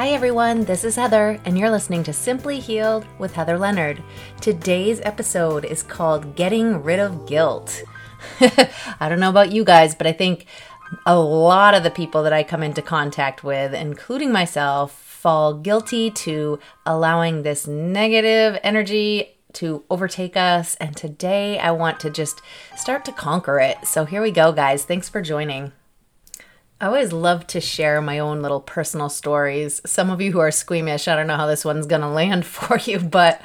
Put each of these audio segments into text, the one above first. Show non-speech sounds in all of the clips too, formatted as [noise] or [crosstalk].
Hi, everyone. This is Heather, and you're listening to Simply Healed with Heather Leonard. Today's episode is called Getting Rid of Guilt. [laughs] I don't know about you guys, but I think a lot of the people that I come into contact with, including myself, fall guilty to allowing this negative energy to overtake us. And today I want to just start to conquer it. So here we go, guys. Thanks for joining. I always love to share my own little personal stories. Some of you who are squeamish, I don't know how this one's going to land [laughs] for you, but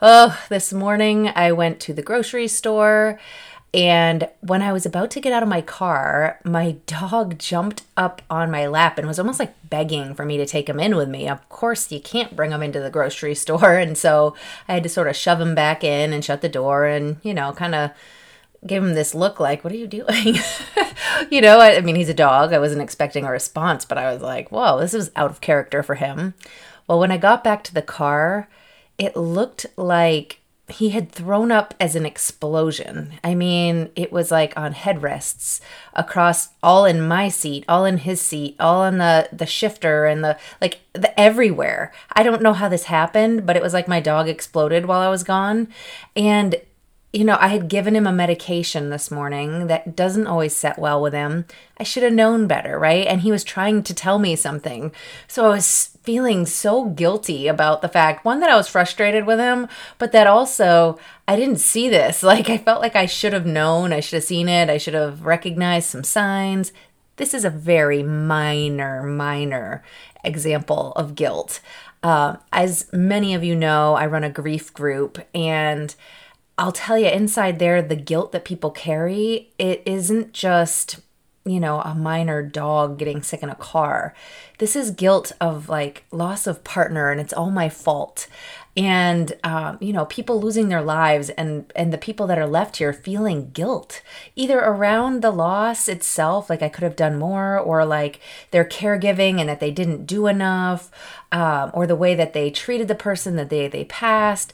oh, this morning I went to the grocery store and when I was about to get out of my car, my dog jumped up on my lap and was almost like begging for me to take him in with me. Of course, you can't bring him into the grocery store. [laughs] And so I had to sort of shove him back in and shut the door and, you know, kind of gave him this look like, what are you doing? [laughs] you know, I, I mean, he's a dog. I wasn't expecting a response, but I was like, whoa, this is out of character for him. Well, when I got back to the car, it looked like he had thrown up as an explosion. I mean, it was like on headrests across all in my seat, all in his seat, all on the the shifter and the like the everywhere. I don't know how this happened, but it was like my dog exploded while I was gone. And you know, I had given him a medication this morning that doesn't always set well with him. I should have known better, right? And he was trying to tell me something. So I was feeling so guilty about the fact, one, that I was frustrated with him, but that also I didn't see this. [laughs] Like, I felt like I should have known, I should have seen it, I should have recognized some signs. This is a very minor, minor example of guilt. Uh, as many of you know, I run a grief group and I'll tell you, inside there, the guilt that people carry, it isn't just, you know, a minor dog getting sick in a car. This is guilt of like loss of partner, and it's all my fault. And um, you know, people losing their lives, and and the people that are left here feeling guilt, either around the loss itself, like I could have done more, or like their caregiving and that they didn't do enough, um, or the way that they treated the person that they they passed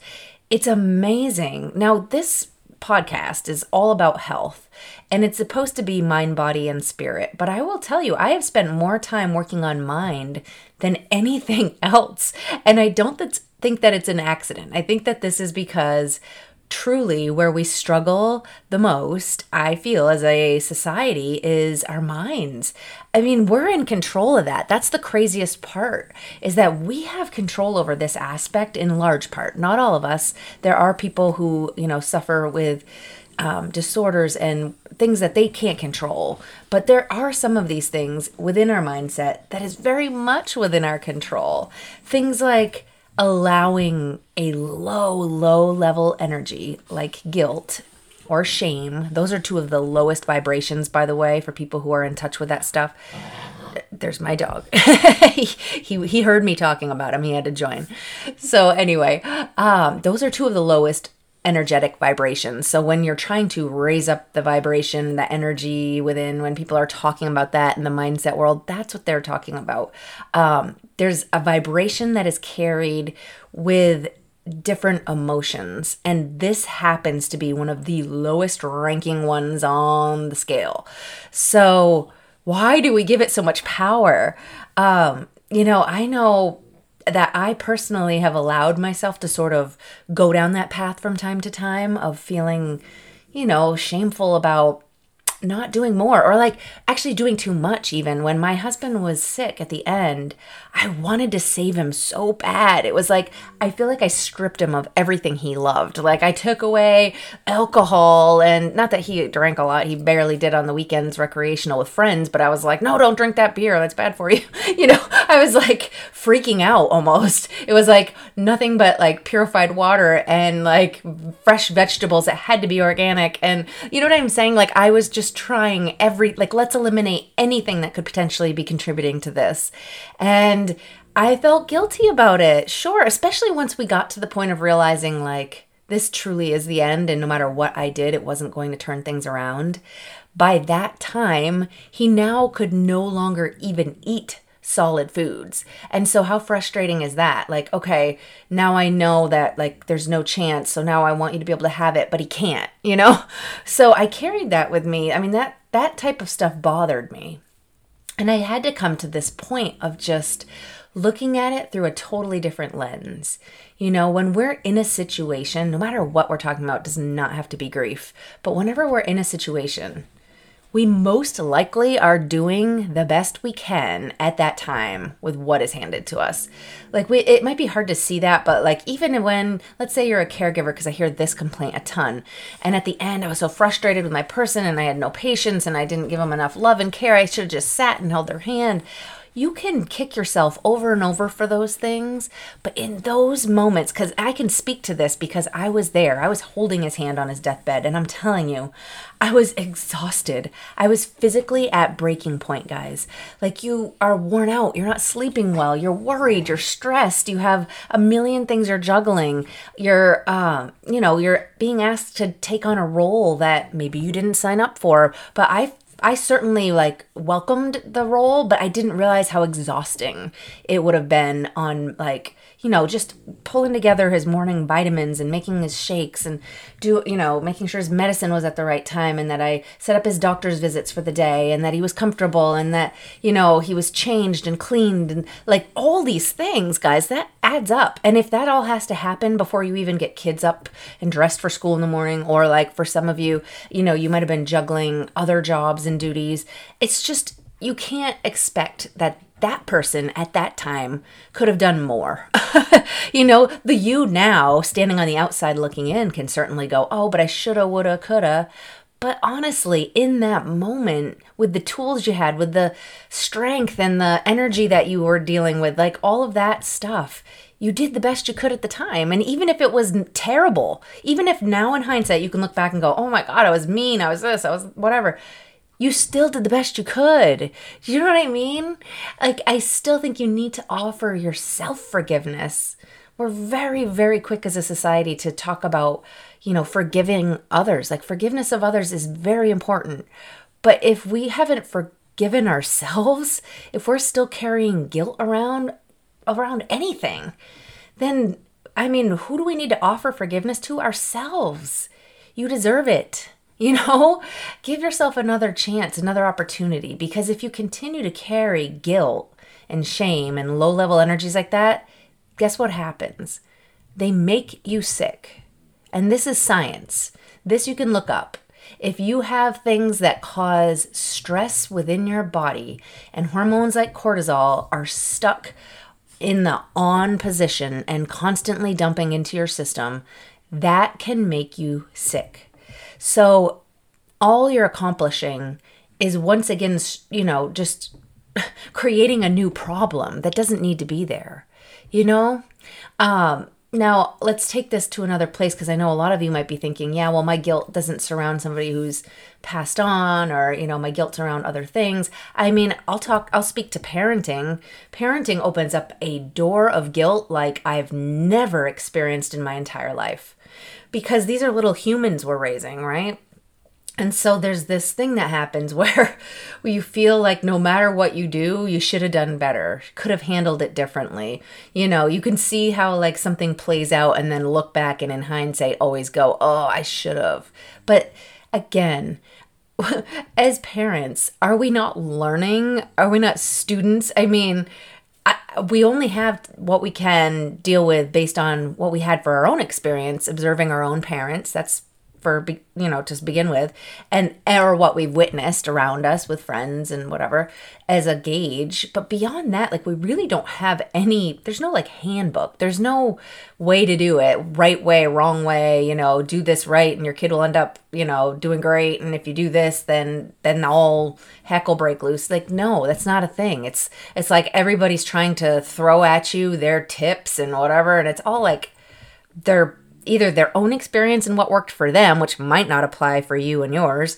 it's amazing. Now, this podcast is all about health and it's supposed to be mind, body, and spirit. But I will tell you, I have spent more time working on mind than [laughs] anything else. And I don't think that it's an accident. I think that this is because truly where we struggle the most, I feel, as a society, is our minds. I mean, we're in control of that. That's the craziest part, is that we have control over this aspect in large part. Not all of us. There are people who, you know, suffer with um, disorders and things that they can't control. But there are some of these things within our mindset that is very much within our control. Things like allowing a low, low level energy like guilt or shame. Those are two of the lowest vibrations, by the way, for people who are in touch with that stuff. There's my dog. he, [laughs] he, he heard me talking about him. He had to join. So anyway, um, those are two of the lowest energetic vibrations. So when you're trying to raise up the vibration, the energy within, when people are talking about that in the mindset world, that's what they're talking about. Um, there's a vibration that is carried with different emotions, and this happens to be one of the lowest ranking ones on the scale. So why do we give it so much power? Um, you know, I know that I personally have allowed myself to sort of go down that path from time to time of feeling, you know, shameful about not doing more or like actually doing too much even. When my husband was sick at the end i wanted to save him so bad. It was like i feel like i stripped him of everything he loved. Like i took away alcohol and not that he drank a lot he barely did on the weekends recreational with friends but i was like no don't drink that beer. That's bad for you. [laughs] You know i was like freaking out almost. It was like nothing but like purified water and like fresh vegetables that had to be organic. And you know what i'm saying? Like i was just just trying every like let's eliminate anything that could potentially be contributing to this. And I felt guilty about it. Sure, especially once we got to the point of realizing like this truly is the end and no matter what I did it wasn't going to turn things around. By that time, he now could no longer even eat solid foods. And so how frustrating is that? Like, okay, now I know that like there's no chance, so now I want you to be able to have it, but he can't, you know? [laughs] So I carried that with me. I mean, that that type of stuff bothered me. And I had to come to this point of just looking at it through a totally different lens. You know, when we're in a situation, no matter what we're talking about, does not have to be grief, but whenever we're in a situation, we most likely are doing the best we can at that time with what is handed to us. Like we it might be hard to see that, but like even when let's say you're a caregiver because I hear this complaint a ton, and at the end I was so frustrated with my person and I had no patience and I didn't give them enough love and care. I should have just sat and held their hand you can kick yourself over and over for those things. But in those moments, because I can speak to this because I was there, I was holding his hand on his deathbed, and I'm telling you, I was exhausted. I was physically at breaking point, guys. Like you are worn out, you're not sleeping well, you're worried, you're stressed, you have a million things you're juggling. You're, uh, you know, you're being asked to take on a role that maybe you didn't sign up for. But I I certainly like welcomed the role, but I didn't realize how exhausting it would have been on like you know, just pulling together his morning vitamins and making his shakes and do, you know, making sure his medicine was at the right time and that I set up his doctor's visits for the day and that he was comfortable and that, you know, he was changed and cleaned and like all these things, guys, that adds up. And if that all has to happen before you even get kids up and dressed for school in the morning, or like for some of you, you know, you might have been juggling other jobs and duties, it's just, you can't expect that that person at that time could have done more. [laughs] you know, the you now standing on the outside looking in can certainly go, oh, but I shoulda, woulda, coulda. But honestly, in that moment, with the tools you had, with the strength and the energy that you were dealing with, like all of that stuff, you did the best you could at the time. And even if it was terrible, even if now in hindsight you can look back and go, oh my God, I was mean, I was this, I was whatever you still did the best you could. You know what I mean? Like, I still think you need to offer yourself forgiveness. We're very, very quick as a society to talk about, you know, forgiving others. Like, forgiveness of others is very important. But if we haven't forgiven ourselves, if we're still carrying guilt around, around anything, then, I mean, who do we need to offer forgiveness to? Ourselves. You deserve it. You know, [laughs] give yourself another chance, another opportunity. Because if you continue to carry guilt and shame and low level energies like that, guess what happens? They make you sick. And this is science. This you can look up. If you have things that cause stress within your body and hormones like cortisol are stuck in the on position and constantly dumping into your system, that can make you sick. So all you're accomplishing is once again, you know, just [laughs] creating a new problem that doesn't need to be there, you know? Um, now, let's take this to another place because I know a lot of you might be thinking, yeah, well, my guilt doesn't surround somebody who's passed on or, you know, my guilt's around other things. I mean, I'll talk, I'll speak to parenting. Parenting opens up a door of guilt like I've never experienced in my entire life because these are little humans we're raising, right? And so there's this thing that happens [laughs] where you feel like no matter what you do, you should have done better, could have handled it differently. You know, you can see how like something plays out and then look back and in hindsight always go, oh, I should have. But again, [laughs] as parents, are we not learning? Are we not students? I mean, we only have what we can deal with based on what we had for our own experience observing our own parents. That's for you know to begin with and or what we've witnessed around us with friends and whatever as a gauge. But beyond that like we really don't have any there's no like handbook. There's no way to do it right way wrong way you know do this right and your kid will end up you know doing great. And if you do this then then all heck will break loose. Like no that's not a thing. It's it's like everybody's trying to throw at you their tips and whatever. And it's all like they're either their own experience and what worked for them, which might not apply for you and yours,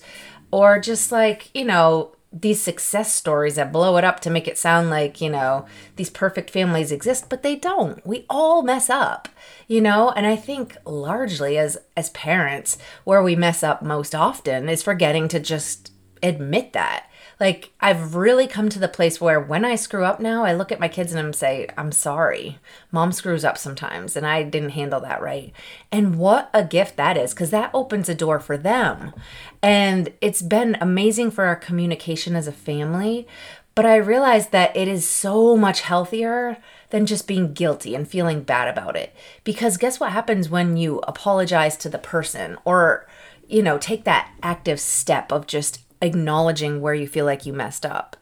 or just like, you know, these success stories that blow it up to make it sound like, you know, these perfect families exist, but they don't. We all mess up, you know? And I think largely as as parents, where we mess up most often is forgetting to just admit that Like I've really come to the place where when I screw up now, I look at my kids and I'm say, "I'm sorry. Mom screws up sometimes and I didn't handle that right." And what a gift that is cuz that opens a door for them. And it's been amazing for our communication as a family, but I realized that it is so much healthier than just being guilty and feeling bad about it. Because guess what happens when you apologize to the person or you know, take that active step of just acknowledging where you feel like you messed up.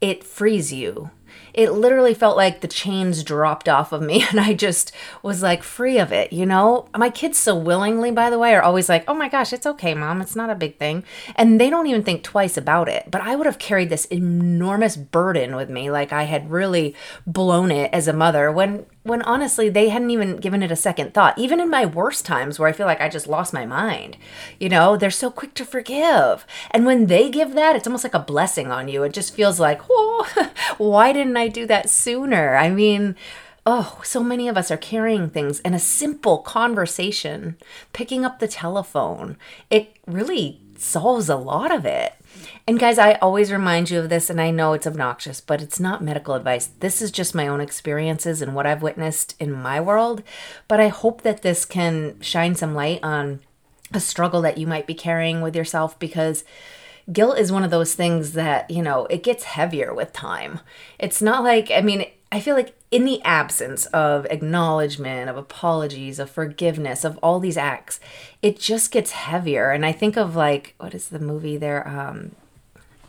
It frees you. It literally felt like the chains dropped off of me [laughs] and I just was like free of it, you know? My kids so willingly, by the way, are always like, oh my gosh, it's okay, mom. It's not a big thing. And they don't even think twice about it. But I would have carried this enormous burden with me, like I had really blown it as a mother when when honestly they hadn't even given it a second thought. Even in my worst times where i feel like i just lost my mind you know they're so quick to forgive. And when they give that it's almost like a blessing on you. It just feels like [laughs] oh why didn't i do that sooner? I mean Oh, so many of us are carrying things and a simple conversation, picking up the telephone, it really solves a lot of it. And guys, I always remind you of this, and I know it's obnoxious, but it's not medical advice. This is just my own experiences and what I've witnessed in my world. But I hope that this can shine some light on a struggle that you might be carrying with yourself because guilt is one of those things that, you know, it gets heavier with time. It's not like, I mean, I feel like in the absence of acknowledgement, of apologies, of forgiveness, of all these acts, it just gets heavier. And I think of like, what is the movie there? Um,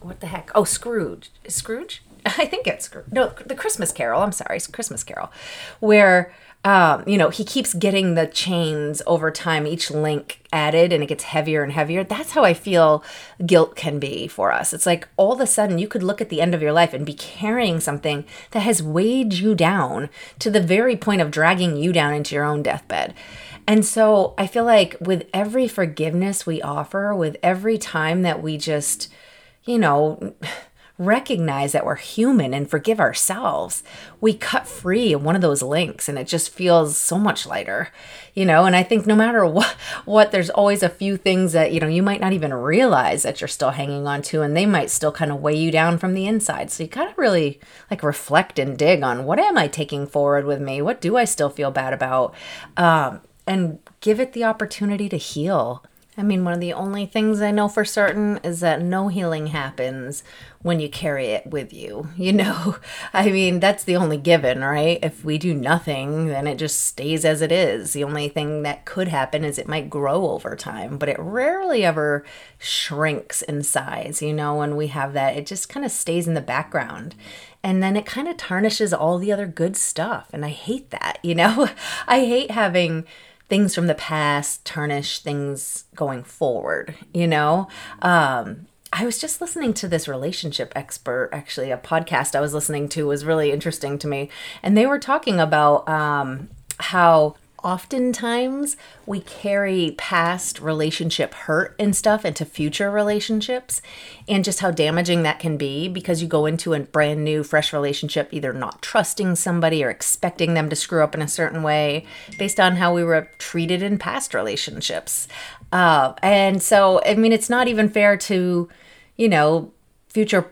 what the heck? Oh, Scrooge. Scrooge? [laughs] I think it's Scrooge. No, the Christmas Carol. I'm sorry, it's Christmas Carol, where um, you know he keeps getting the chains over time, each link added, and it gets heavier and heavier. That's how I feel guilt can be for us. It's like all of a sudden you could look at the end of your life and be carrying something that has weighed you down to the very point of dragging you down into your own deathbed. And so I feel like with every forgiveness we offer, with every time that we just you know, recognize that we're human and forgive ourselves, we cut free one of those links and it just feels so much lighter, you know. And I think no matter [laughs] what, what there's always a few things that, you know, you might not even realize that you're still hanging on to and they might still kind of weigh you down from the inside. So you kind of really like reflect and dig on what am I taking forward with me? What do I still feel bad about? Um, and give it the opportunity to heal I mean, one of the only things I know for certain is that no healing happens when you carry it with you. [laughs] You know, I mean, that's the only given, right? If we do nothing, then it just stays as it is. The only thing that could happen is it might grow over time, but it rarely ever shrinks in size. You know, when we have that, it just kind of stays in the background and then it kind of tarnishes all the other good stuff. And I hate that, [laughs] you know? I hate having things from the past tarnish things going forward, you know? Um, I was just listening to this relationship expert, actually, a podcast I was listening to was really interesting to me. And they were talking about um, how oftentimes we carry past relationship hurt and stuff into future relationships and just how damaging that can be because you go into a brand new fresh relationship either not trusting somebody or expecting them to screw up in a certain way based on how we were treated in past relationships. Uh, and so i mean it's not even fair to you know future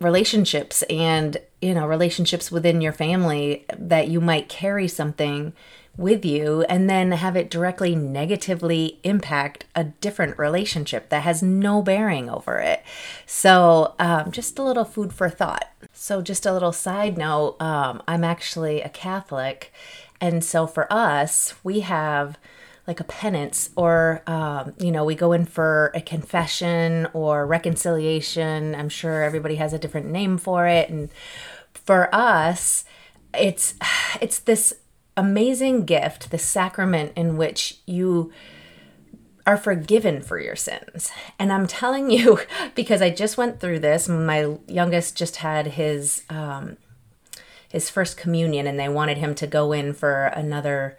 relationships and you know relationships within your family that you might carry something with you and then have it directly negatively impact a different relationship that has no bearing over it. So, um, just a little food for thought. So, just a little side note um, I'm actually a Catholic. And so, for us, we have like a penance or um, you know we go in for a confession or reconciliation i'm sure everybody has a different name for it and for us it's [sighs] it's this amazing gift, the sacrament in which you are forgiven for your sins. And I'm telling you, [laughs] because I just went through this, my youngest just had his um, his first communion, and they wanted him to go in for another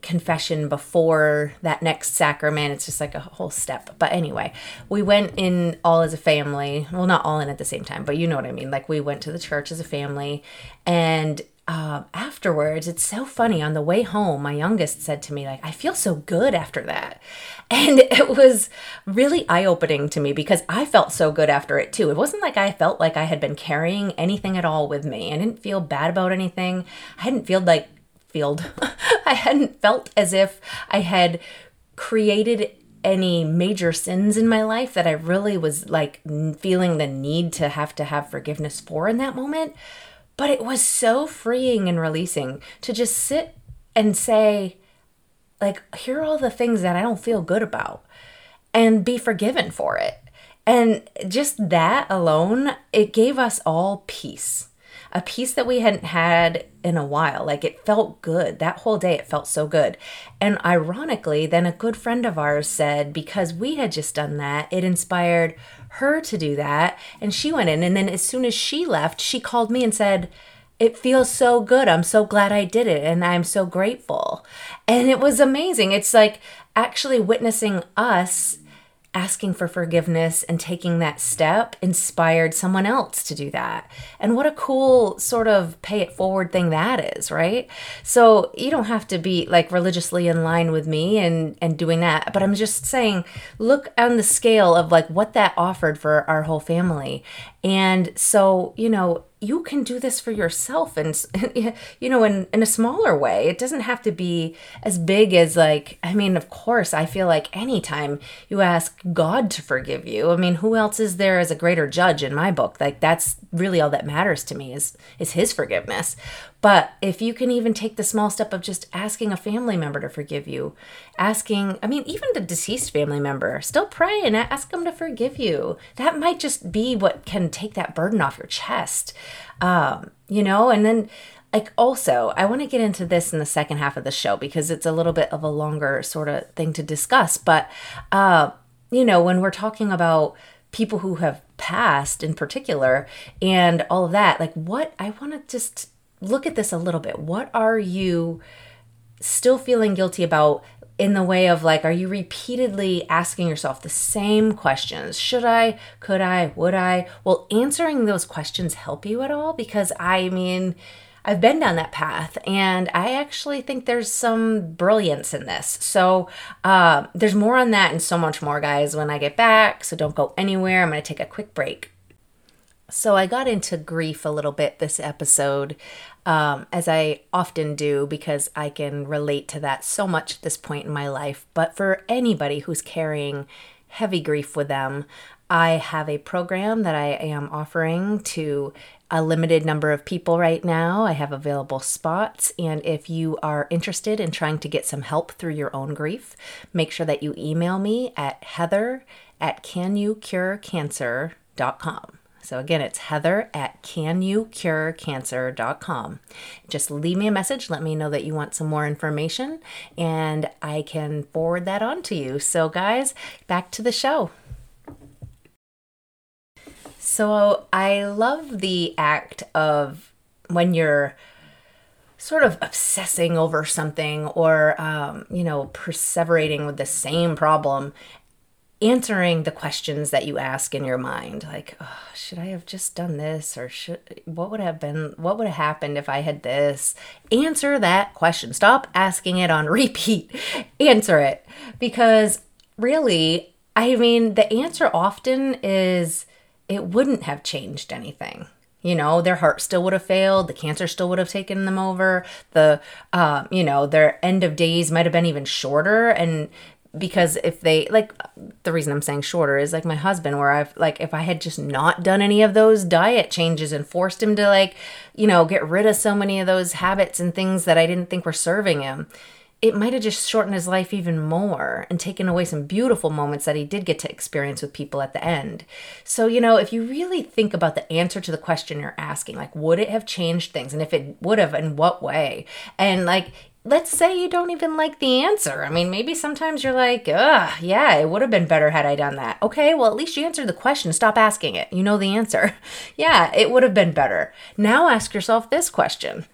confession before that next sacrament. It's just like a whole step. But anyway, we went in all as a family. Well, not all in at the same time, but you know what I mean. Like we went to the church as a family, and um, afterwards, it's so funny. On the way home, my youngest said to me, like, I feel so good after that. [laughs] And it was really eye opening to me because I felt so good after it too. It wasn't like I felt like I had been carrying anything at all with me. I didn't feel bad about anything. I hadn't felt like, felt, [laughs] I hadn't felt as if I had created any major sins in my life that I really was like feeling the need to have to have forgiveness for in that moment. But it was so freeing and releasing to just sit and say, like, here are all the things that I don't feel good about and be forgiven for it. And just that alone, it gave us all peace a peace that we hadn't had in a while. Like it felt good. That whole day, it felt so good. And ironically, then a good friend of ours said, because we had just done that, it inspired her to do that. And she went in. And then as soon as she left, she called me and said, it feels so good. I'm so glad I did it and I'm so grateful. And it was amazing. It's like actually witnessing us asking for forgiveness and taking that step inspired someone else to do that. And what a cool sort of pay it forward thing that is, right? So you don't have to be like religiously in line with me and and doing that, but I'm just saying look on the scale of like what that offered for our whole family. And so, you know, you can do this for yourself and [laughs] you know in in a smaller way. It doesn't have to be as big as like i mean of course i feel like anytime you ask god to forgive you i mean who else is there as a greater judge in my book? Like that's really all that matters to me is is his forgiveness but if you can even take the small step of just asking a family member to forgive you, asking, I mean, even the deceased family member, still pray and ask them to forgive you. That might just be what can take that burden off your chest. Um, you know, and then like also i want to get into this in the second half of the show because it's a little bit of a longer sort of thing to discuss but uh you know when we're talking about people who have passed in particular and all of that like what i want to just look at this a little bit. What are you still feeling guilty about in the way of like, are you repeatedly asking yourself the same questions? Should I? Could I? Would I? Will answering those questions help you at all? Because I mean, I've been down that path and I actually think there's some brilliance in this. So uh, there's more on that and so much more, guys, when I get back. So don't go anywhere. I'm going to take a quick break. So I got into grief a little bit this episode, um, as I often do, because I can relate to that so much at this point in my life. But for anybody who's carrying heavy grief with them, I have a program that I am offering to a limited number of people right now. I have available spots. And if you are interested in trying to get some help through your own grief, make sure that you email me at heather at canyoucurecancer.com. So again, it's heather at canyoucurecancer.com. Just leave me a message. Let me know that you want some more information and I can forward that on to you. So, guys, back to the show. So, I love the act of when you're sort of obsessing over something or, um, you know, perseverating with the same problem answering the questions that you ask in your mind like oh, should i have just done this or should what would have been what would have happened if i had this? Answer that question. Stop asking it on [laughs] repeat. Answer it. Because really i mean the answer often is it wouldn't have changed anything. You know their heart still would have failed the cancer still would have taken them over the uh, you know their end of days might have been even shorter and because if they like the reason I'm saying shorter is like my husband where I've like if I had just not done any of those diet changes and forced him to like you know get rid of so many of those habits and things that I didn't think were serving him it might have just shortened his life even more and taken away some beautiful moments that he did get to experience with people at the end. So, you know, if you really think about the answer to the question you're asking, like, would it have changed things? And if it would have, in what way? And like, let's say you don't even like the answer. I mean, maybe sometimes you're like, ugh, yeah, it would have been better had I done that. Okay, well, at least you answered the question. Stop asking it. You know the answer. [laughs] yeah, it would have been better. Now ask yourself this question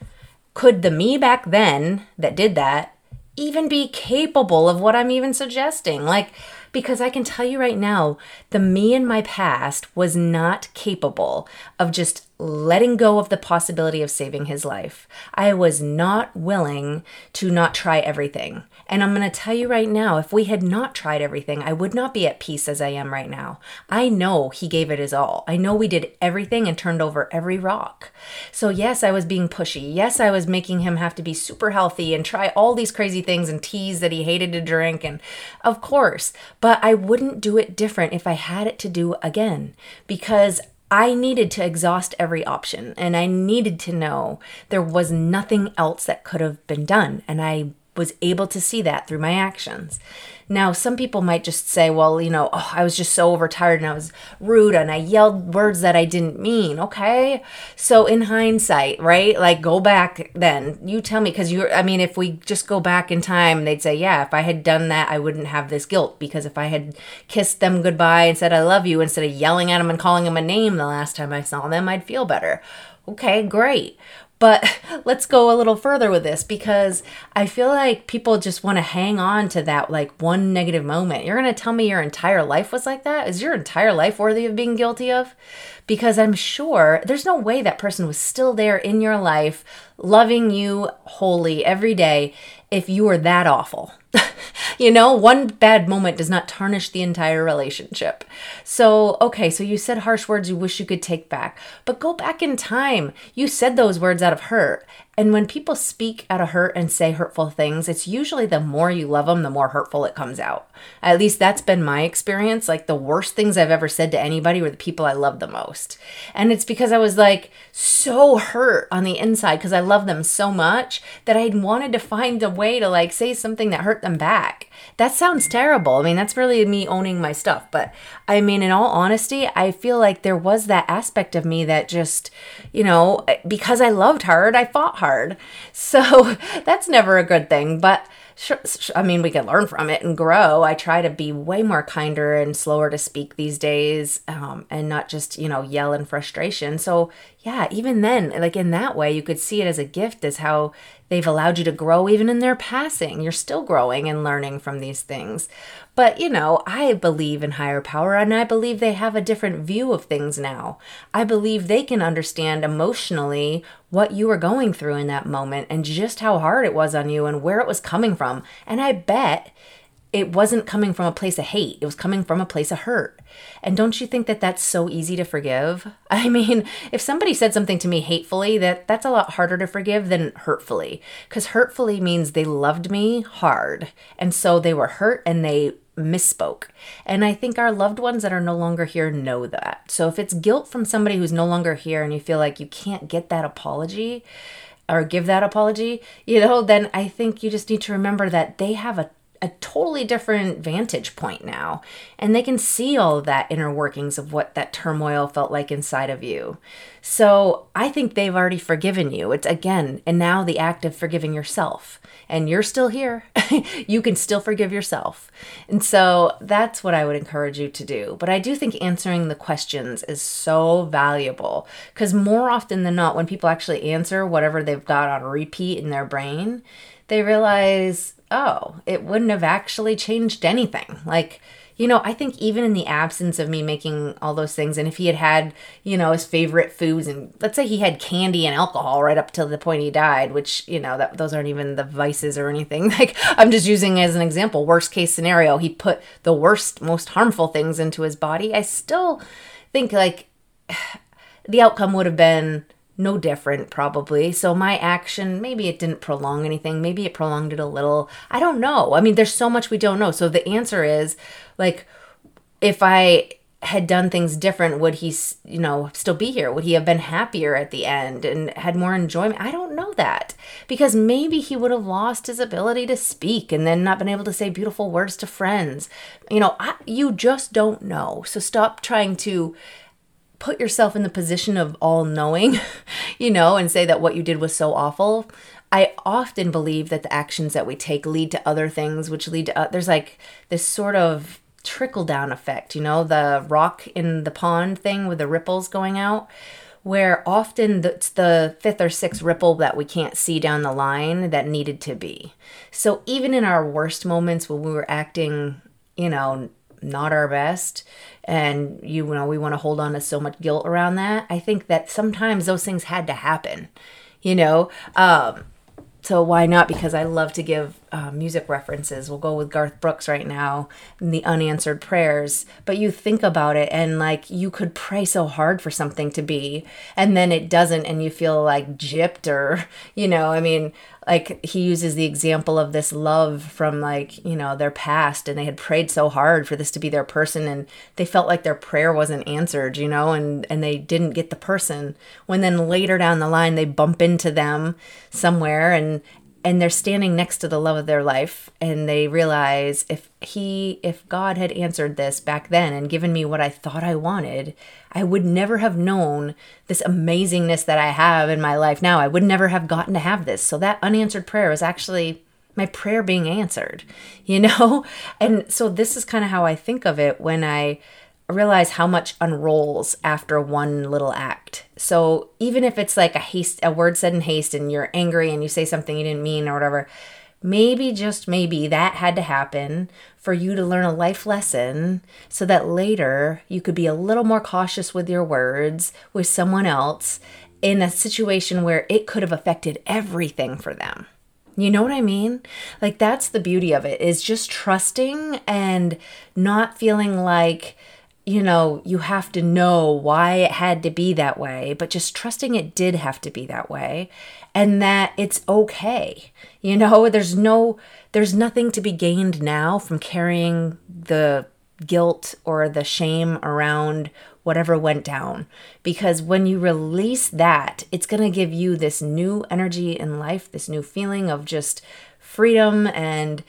Could the me back then that did that even be capable of what I'm even suggesting? Like, because I can tell you right now, the me in my past was not capable of just letting go of the possibility of saving his life. I was not willing to not try everything. And I'm going to tell you right now if we had not tried everything, I would not be at peace as I am right now. I know he gave it his all. I know we did everything and turned over every rock. So, yes, I was being pushy. Yes, I was making him have to be super healthy and try all these crazy things and teas that he hated to drink. And of course, but I wouldn't do it different if I had it to do again because I needed to exhaust every option and I needed to know there was nothing else that could have been done. And I was able to see that through my actions. Now, some people might just say, well, you know, oh, I was just so overtired and I was rude and I yelled words that I didn't mean. Okay. So, in hindsight, right? Like, go back then. You tell me, because you're, I mean, if we just go back in time, they'd say, yeah, if I had done that, I wouldn't have this guilt. Because if I had kissed them goodbye and said, I love you, instead of yelling at them and calling them a name the last time I saw them, I'd feel better. Okay, great. But [laughs] let's go a little further with this because I feel like people just want to hang on to that like one negative moment. You're going to tell me your entire life was like that? Is your entire life worthy of being guilty of? Because I'm sure there's no way that person was still there in your life, loving you wholly every day if you were that awful. [laughs] you know, one bad moment does not tarnish the entire relationship. So, okay, so you said harsh words you wish you could take back, but go back in time. You said those words out of hurt. And when people speak out of hurt and say hurtful things, it's usually the more you love them, the more hurtful it comes out. At least that's been my experience. Like the worst things I've ever said to anybody were the people I love the most. And it's because I was like so hurt on the inside because I love them so much that I wanted to find a way to like say something that hurt them back. That sounds terrible. I mean, that's really me owning my stuff. But I mean, in all honesty, I feel like there was that aspect of me that just, you know, because I loved hard, I fought hard. So [laughs] that's never a good thing. But I mean, we can learn from it and grow. I try to be way more kinder and slower to speak these days um, and not just, you know, yell in frustration. So, yeah, even then, like in that way, you could see it as a gift, as how they've allowed you to grow even in their passing. You're still growing and learning from these things. But, you know, I believe in higher power and I believe they have a different view of things now. I believe they can understand emotionally what you were going through in that moment and just how hard it was on you and where it was coming from. And I bet it wasn't coming from a place of hate, it was coming from a place of hurt. And don't you think that that's so easy to forgive? [laughs] I mean, if somebody said something to me hatefully, that that's a lot harder to forgive than hurtfully. Cuz hurtfully means they loved me hard. And so they were hurt and they misspoke. And I think our loved ones that are no longer here know that. So if it's guilt from somebody who's no longer here and you feel like you can't get that apology or give that apology, you know, then I think you just need to remember that they have a a totally different vantage point now. And they can see all that inner workings of what that turmoil felt like inside of you. So I think they've already forgiven you. It's again, and now the act of forgiving yourself. And you're still here. [laughs] you can still forgive yourself. And so that's what I would encourage you to do. But I do think answering the questions is so valuable because more often than not, when people actually answer whatever they've got on repeat in their brain, they realize oh, it wouldn't have actually changed anything. Like, you know, I think even in the absence of me making all those things, and if he had had, you know, his favorite foods, and let's say he had candy and alcohol right up till the point he died, which, you know, that those aren't even the vices or anything. [laughs] Like, I'm just using as an example, worst case scenario, he put the worst, most harmful things into his body. I still think like [sighs] the outcome would have been no different probably. So my action maybe it didn't prolong anything. Maybe it prolonged it a little. I don't know. I mean there's so much we don't know. So the answer is like if i had done things different would he you know still be here? Would he have been happier at the end and had more enjoyment? I don't know that. Because maybe he would have lost his ability to speak and then not been able to say beautiful words to friends. You know I, you just don't know. So stop trying to put yourself in the position of all knowing, [laughs] you know, and say that what you did was so awful. I often believe that the actions that we take lead to other things, which lead to uh, there's like this sort of trickle down effect, you know, the rock in the pond thing with the ripples going out, where often it's the fifth or sixth ripple that we can't see down the line that needed to be. So even in our worst moments when we were acting, you know, not our best, and you know we want to hold on to so much guilt around that i think that sometimes those things had to happen you know? Um so why not? Because i love to give uh, music references. We'll go with garth brooks right now the unanswered prayers. But you think about it and like you could pray so hard for something to be and then it doesn't and you feel like gypped or [laughs] you know i mean like he uses the example of this love from like you know their past and they had prayed so hard for this to be their person and they felt like their prayer wasn't answered you know and and they didn't get the person. When then later down the line they bump into them somewhere and and they're standing next to the love of their life and they realize if he if god had answered this back then and given me what i thought i wanted i would never have known this amazingness that i have in my life now. I would never have gotten to have this. So that unanswered prayer was actually my prayer being answered [laughs] you know? And so this is kind of how i think of it when i realize how much unrolls after one little act. So even if it's like a haste, a word said in haste, and you're angry and you say something you didn't mean or whatever, maybe just maybe that had to happen for you to learn a life lesson so that later you could be a little more cautious with your words with someone else in a situation where it could have affected everything for them. You know what I mean? Like that's the beauty of it is just trusting and not feeling like you know, you have to know why it had to be that way, but just trusting it did have to be that way and that it's okay. You know, there's no, there's nothing to be gained now from carrying the guilt or the shame around whatever went down. Because when you release that, it's going to give you this new energy in life, this new feeling of just freedom and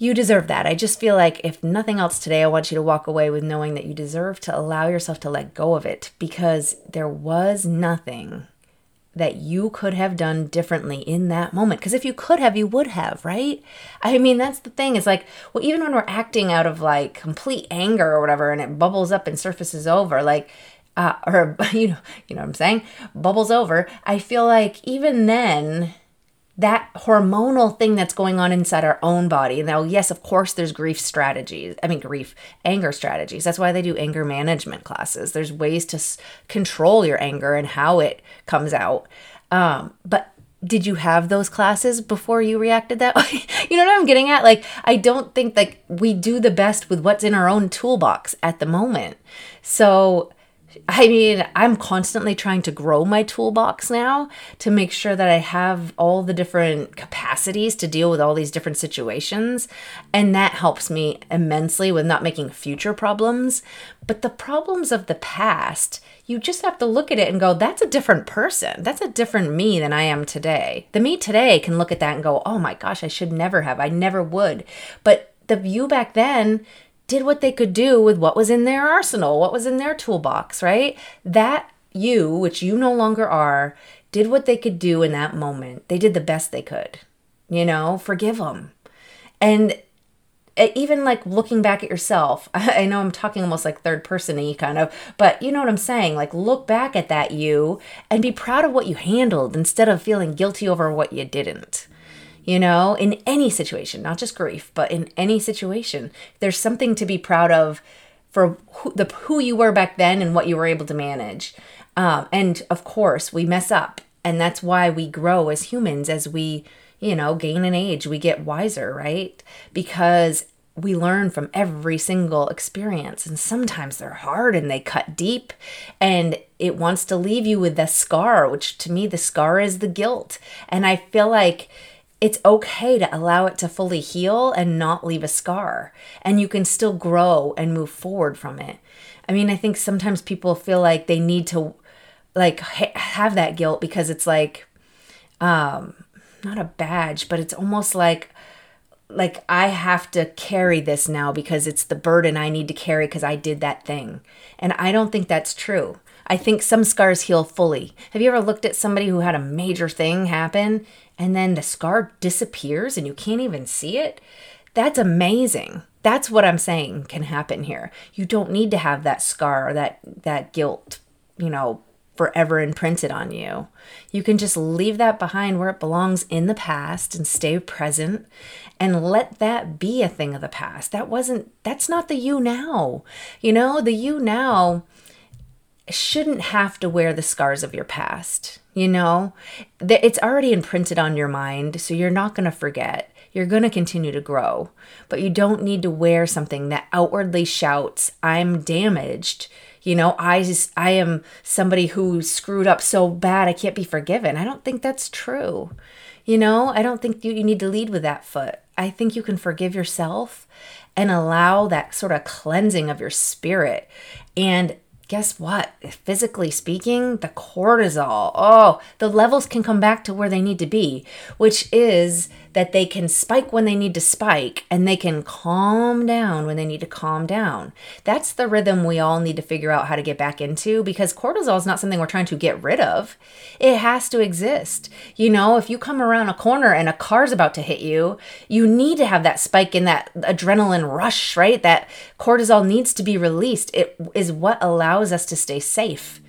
you deserve that. I just feel like if nothing else today, I want you to walk away with knowing that you deserve to allow yourself to let go of it because there was nothing that you could have done differently in that moment. Because if you could have, you would have, right? I mean, that's the thing. It's like, well, even when we're acting out of like complete anger or whatever, and it bubbles up and surfaces over, like, uh, [laughs] or you know, you know what I'm saying, bubbles over. I feel like even then, that hormonal thing that's going on inside our own body. Now, yes, of course, there's grief strategies. I mean, grief, anger strategies. That's why they do anger management classes. There's ways to s- control your anger and how it comes out. Um, but did you have those classes before you reacted that way? [laughs] you know what I'm getting at? Like, I don't think like we do the best with what's in our own toolbox at the moment. So, I mean, I'm constantly trying to grow my toolbox now to make sure that I have all the different capacities to deal with all these different situations. And that helps me immensely with not making future problems. But the problems of the past, you just have to look at it and go, that's a different person. That's a different me than I am today. The me today can look at that and go, oh my gosh, I should never have. I never would. But the you back then, did what they could do with what was in their arsenal, what was in their toolbox, right? That you, which you no longer are, did what they could do in that moment. They did the best they could. You know, forgive them. And eh, even like looking back at yourself, [laughs] I know I'm talking almost like third person y kind of, but you know what I'm saying? Like look back at that you and be proud of what you handled instead of feeling guilty over what you didn't you know, in any situation, not just grief, but in any situation. There's something to be proud of for who, the who you were back then and what you were able to manage. Um, and of course, we mess up, and that's why we grow as humans as we, you know, gain in age. We get wiser, right? Because we learn from every single experience, and sometimes they're hard and they cut deep, and it wants to leave you with the scar, which to me, the scar is the guilt. And I feel like it's okay to allow it to fully heal and not leave a scar. And you can still grow and move forward from it. I mean, I think sometimes people feel like they need to like ha- have that guilt because it's like um not a badge, but it's almost like like I have to carry this now because it's the burden I need to carry because I did that thing. And I don't think that's true. I think some scars heal fully. Have you ever looked at somebody who had a major thing happen and then the scar disappears and you can't even see it? That's amazing. That's what I'm saying can happen here. You don't need to have that scar or that that guilt, you know, forever imprinted on you. You can just leave that behind where it belongs in the past and stay present and let that be a thing of the past. That wasn't, that's not the you now. You know, the you now shouldn't have to wear the scars of your past. You know, it's already imprinted on your mind, so you're not going to forget. You're going to continue to grow, but you don't need to wear something that outwardly shouts, I'm damaged. You know, I just, I am somebody who screwed up so bad I can't be forgiven. I don't think that's true. You know, I don't think you, you need to lead with that foot. I think you can forgive yourself and allow that sort of cleansing of your spirit. And guess what? Physically speaking, the cortisol, oh, the levels can come back to where they need to be, which is that they can spike when they need to spike and they can calm down when they need to calm down. That's the rhythm we all need to figure out how to get back into because cortisol is not something we're trying to get rid of. It has to exist. You know, if you come around a corner and a car's about to hit you, you need to have that spike in that adrenaline rush, right? That cortisol needs to be released. It is what allows us to stay safe.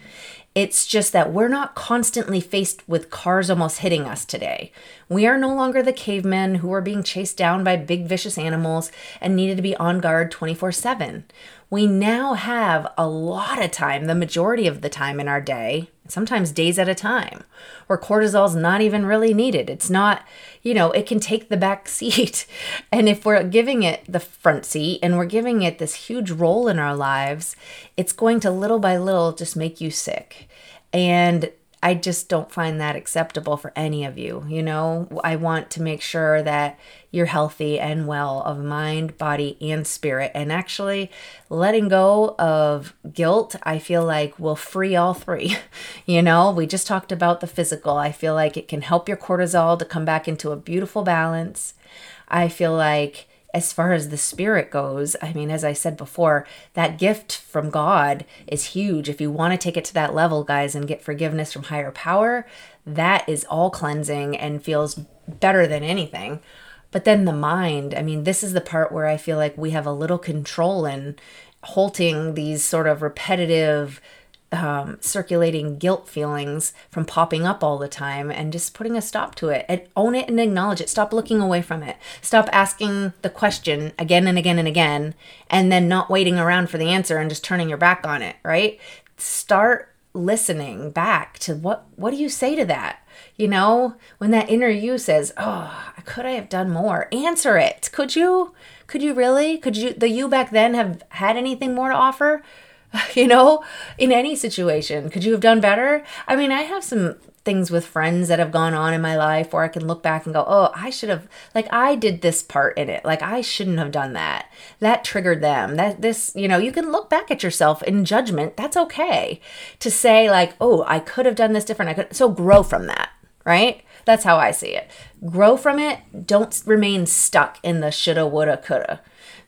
It's just that we're not constantly faced with cars almost hitting us today. We are no longer the cavemen who are being chased down by big vicious animals and needed to be on guard 24 7. We now have a lot of time, the majority of the time in our day, sometimes days at a time, where cortisol's not even really needed. It's not, you know, it can take the back [laughs] seat. And if we're giving it the front seat and we're giving it this huge role in our lives, it's going to little by little just make you sick. And I just don't find that acceptable for any of you. You know, I want to make sure that you're healthy and well of mind, body, and spirit. And actually, letting go of guilt, I feel like will free all three. [laughs] you know, we just talked about the physical. I feel like it can help your cortisol to come back into a beautiful balance. I feel like as far as the spirit goes, I mean, as I said before, that gift from God is huge. If you want to take it to that level, guys, and get forgiveness from higher power, that is all cleansing and feels better than anything. But then the mind, I mean, this is the part where I feel like we have a little control in halting these sort of repetitive um, circulating guilt feelings from popping up all the time and just putting a stop to it and own it and acknowledge it. Stop looking away from it. Stop asking the question again and again and again and then not waiting around for the answer and just turning your back on it, right? Start listening back to what what do you say to that? You know, when that inner you says, "Oh, could I have done more?" Answer it. Could you? Could you really? Could you the you back then have had anything more to offer? [laughs] you know, in any situation. Could you have done better? I mean, I have some things with friends that have gone on in my life where I can look back and go, oh, I should have, like, I did this part in it. Like, I shouldn't have done that. That triggered them. That, this, you know, you can look back at yourself in judgment. That's okay to say, like, oh, I could have done this different. I could, so grow from that, right? That's how I see it. Grow from it. Don't remain stuck in the shoulda, woulda, coulda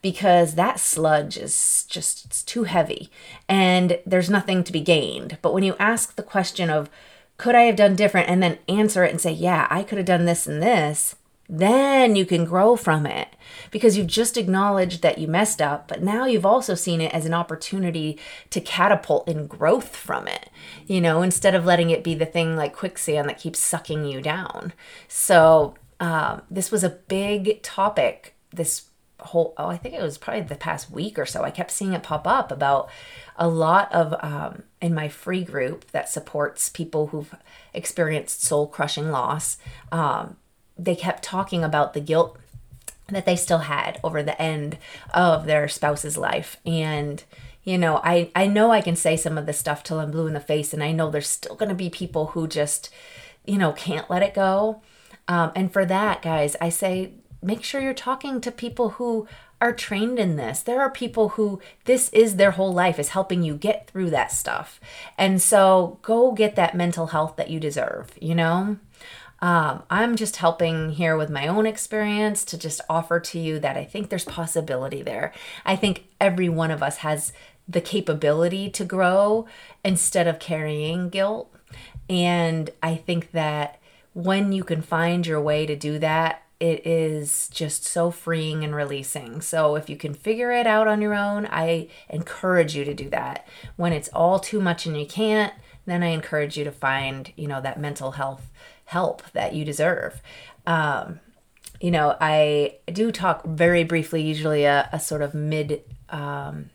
because that sludge is just it's too heavy and there's nothing to be gained. But when you ask the question of, could I have done different? And then answer it and say, yeah, I could have done this and this, then you can grow from it because you've just acknowledged that you messed up, but now you've also seen it as an opportunity to catapult in growth from it, you know, instead of letting it be the thing like quicksand that keeps sucking you down. So, um, this was a big topic this whole oh i think it was probably the past week or so i kept seeing it pop up about a lot of um, in my free group that supports people who've experienced soul crushing loss um, they kept talking about the guilt that they still had over the end of their spouse's life. And you know i i know i can say some of this stuff till i'm blue in the face and i know there's still going to be people who just you know can't let it go. Um, and for that guys i say make sure you're talking to people who are trained in this. There are people who this is their whole life is helping you get through that stuff. And so go get that mental health that you deserve, you know? Um, I'm just helping here with my own experience to just offer to you that I think there's possibility there. I think every one of us has the capability to grow instead of carrying guilt. And I think that when you can find your way to do that, it is just so freeing and releasing. So if you can figure it out on your own, I encourage you to do that. When it's all too much and you can't, then I encourage you to find, you know, that mental health help that you deserve. Um, you know, I do talk very briefly, usually a, a sort of mid um,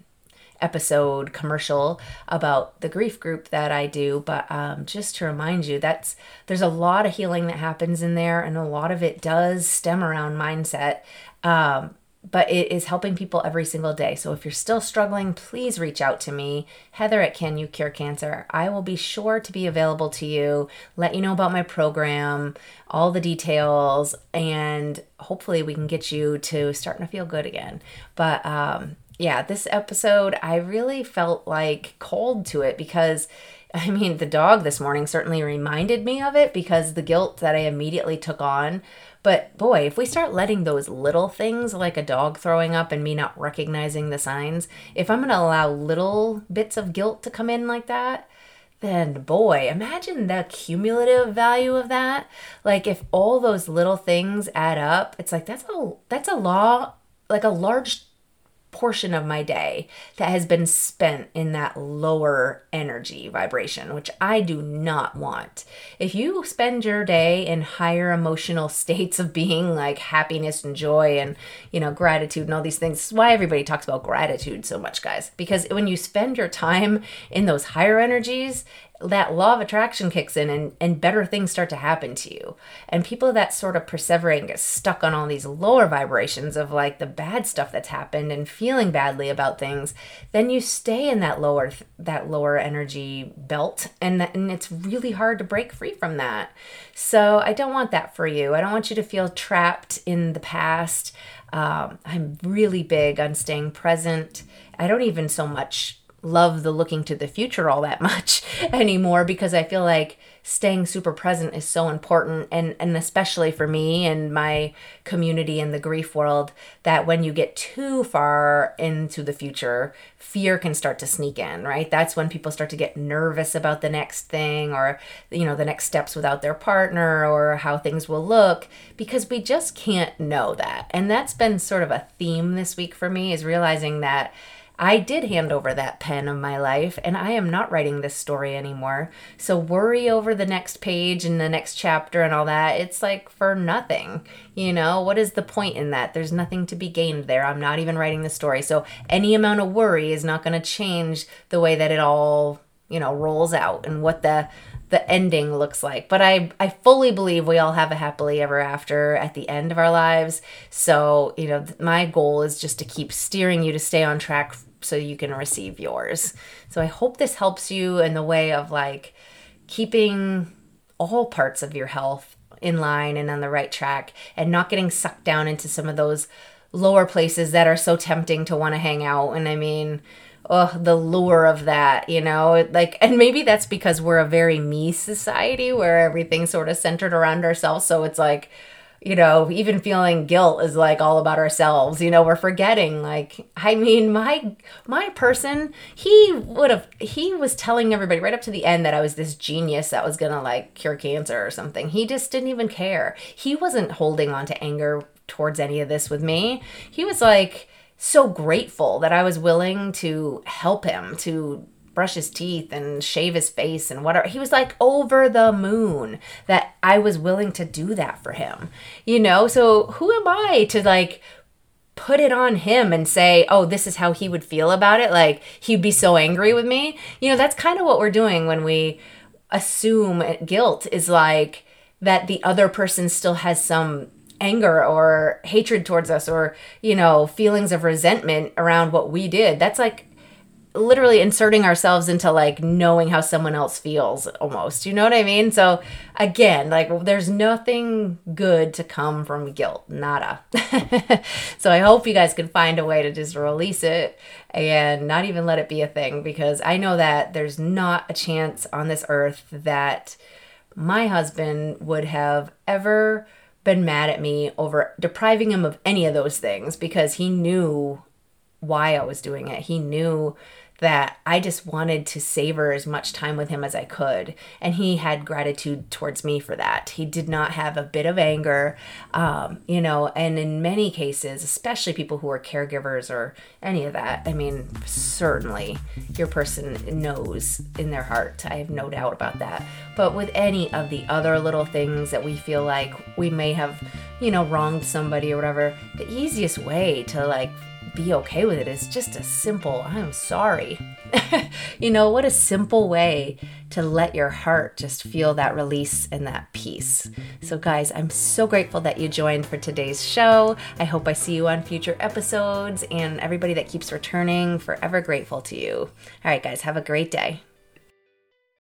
episode commercial about the grief group that I do, but um, just to remind you, that's there's a lot of healing that happens in there, and a lot of it does stem around mindset. Um, but it is helping people every single day. So if you're still struggling, please reach out to me, Heather at Can You Cure Cancer. I will be sure to be available to you, let you know about my program, all the details, and hopefully we can get you to starting to feel good again. But um, yeah, this episode, I really felt like cold to it because. [laughs] I mean, the dog this morning certainly reminded me of it because the guilt that I immediately took on but boy, if we start letting those little things like a dog throwing up and me not recognizing the signs, if I'm going to allow little bits of guilt to come in like that, then boy, imagine the cumulative value of that. Like if all those little things add up, it's like that's a that's a law like a large portion of my day that has been spent in that lower energy vibration, which I do not want. If you spend your day in higher emotional [laughs] states of being like happiness and joy and, you know, gratitude and all these things, this is why everybody talks about gratitude so much, guys. Because when you spend your time in those higher energies, that law of attraction kicks in and, and better things start to happen to you. And people that sort of persevere and get stuck on all these lower vibrations of like the bad stuff that's happened and feeling badly about things, then you stay in that lower that lower energy belt and that, and it's really hard to break free from that. So I don't want that for you. I don't want you to feel trapped in the past. Um, I'm really big on staying present. I don't even so much love the looking to the future all that [laughs] much anymore because I feel like staying super present is so important. And and especially for me and my community in the grief world that when you get too far into the future fear can start to sneak in right? That's when people start to get nervous about the next thing or you know the next steps without their partner or how things will look because we just can't know that. And that's been sort of a theme this week for me is realizing that I did hand over that pen of my life, and I am not writing this story anymore. So worry over the next page and the next chapter and all that. It's like for nothing. You know, what is the point in that? There's nothing to be gained there. I'm not even writing the story. So any amount of worry is not going to change the way that it all, you know, rolls out and what the the ending looks like. But I I fully believe we all have a happily ever after at the end of our lives. So, you know, my goal is just to keep steering you to stay on track so you can receive yours. So I hope this helps you in the way of like keeping all parts of your health in line and on the right track and not getting sucked down into some of those lower places that are so tempting to want to hang out. And I mean, oh, the lure of that, you know, like, and maybe that's because we're a very me society where everything's sort of centered around ourselves. So it's like, you know, even feeling guilt is like all about ourselves. You know, we're forgetting like I mean, my my person, he would have he was telling everybody right up to the end that I was this genius that was to like cure cancer or something. He just didn't even care. He wasn't holding on to anger towards any of this with me. He was like so grateful that I was willing to help him to brush his teeth and shave his face and whatever. He was like over the moon that I was willing to do that for him. You know, so who am I to like put it on him and say, oh, this is how he would feel about it? Like he'd be so angry with me. You know, that's kind of what we're doing when we assume guilt is like that the other person still has some anger or hatred towards us or you know feelings of resentment around what we did that's like literally inserting ourselves into like knowing how someone else feels almost. You know what I mean? So again, like there's nothing good to come from guilt. Nada. [laughs] so I hope you guys can find a way to just release it and not even let it be a thing because I know that there's not a chance on this earth that my husband would have ever been mad at me over depriving him of any of those things because he knew why I was doing it. He knew that I just wanted to savor as much time with him as I could. And he had gratitude towards me for that. He did not have a bit of anger, um, you know, and in many cases, especially people who are caregivers or any of that, I mean, certainly your person knows in their heart. I have no doubt about that. But with any of the other little things that we feel like we may have, you know, wronged somebody or whatever, the easiest way to like be okay with it. it is just a simple, I'm sorry. [laughs] you know, what a simple way to let your heart just feel that release and that peace. So, guys, I'm so grateful that you joined for today's show. I hope I see you on future episodes and everybody that keeps returning, forever grateful to you. All right, guys, have a great day.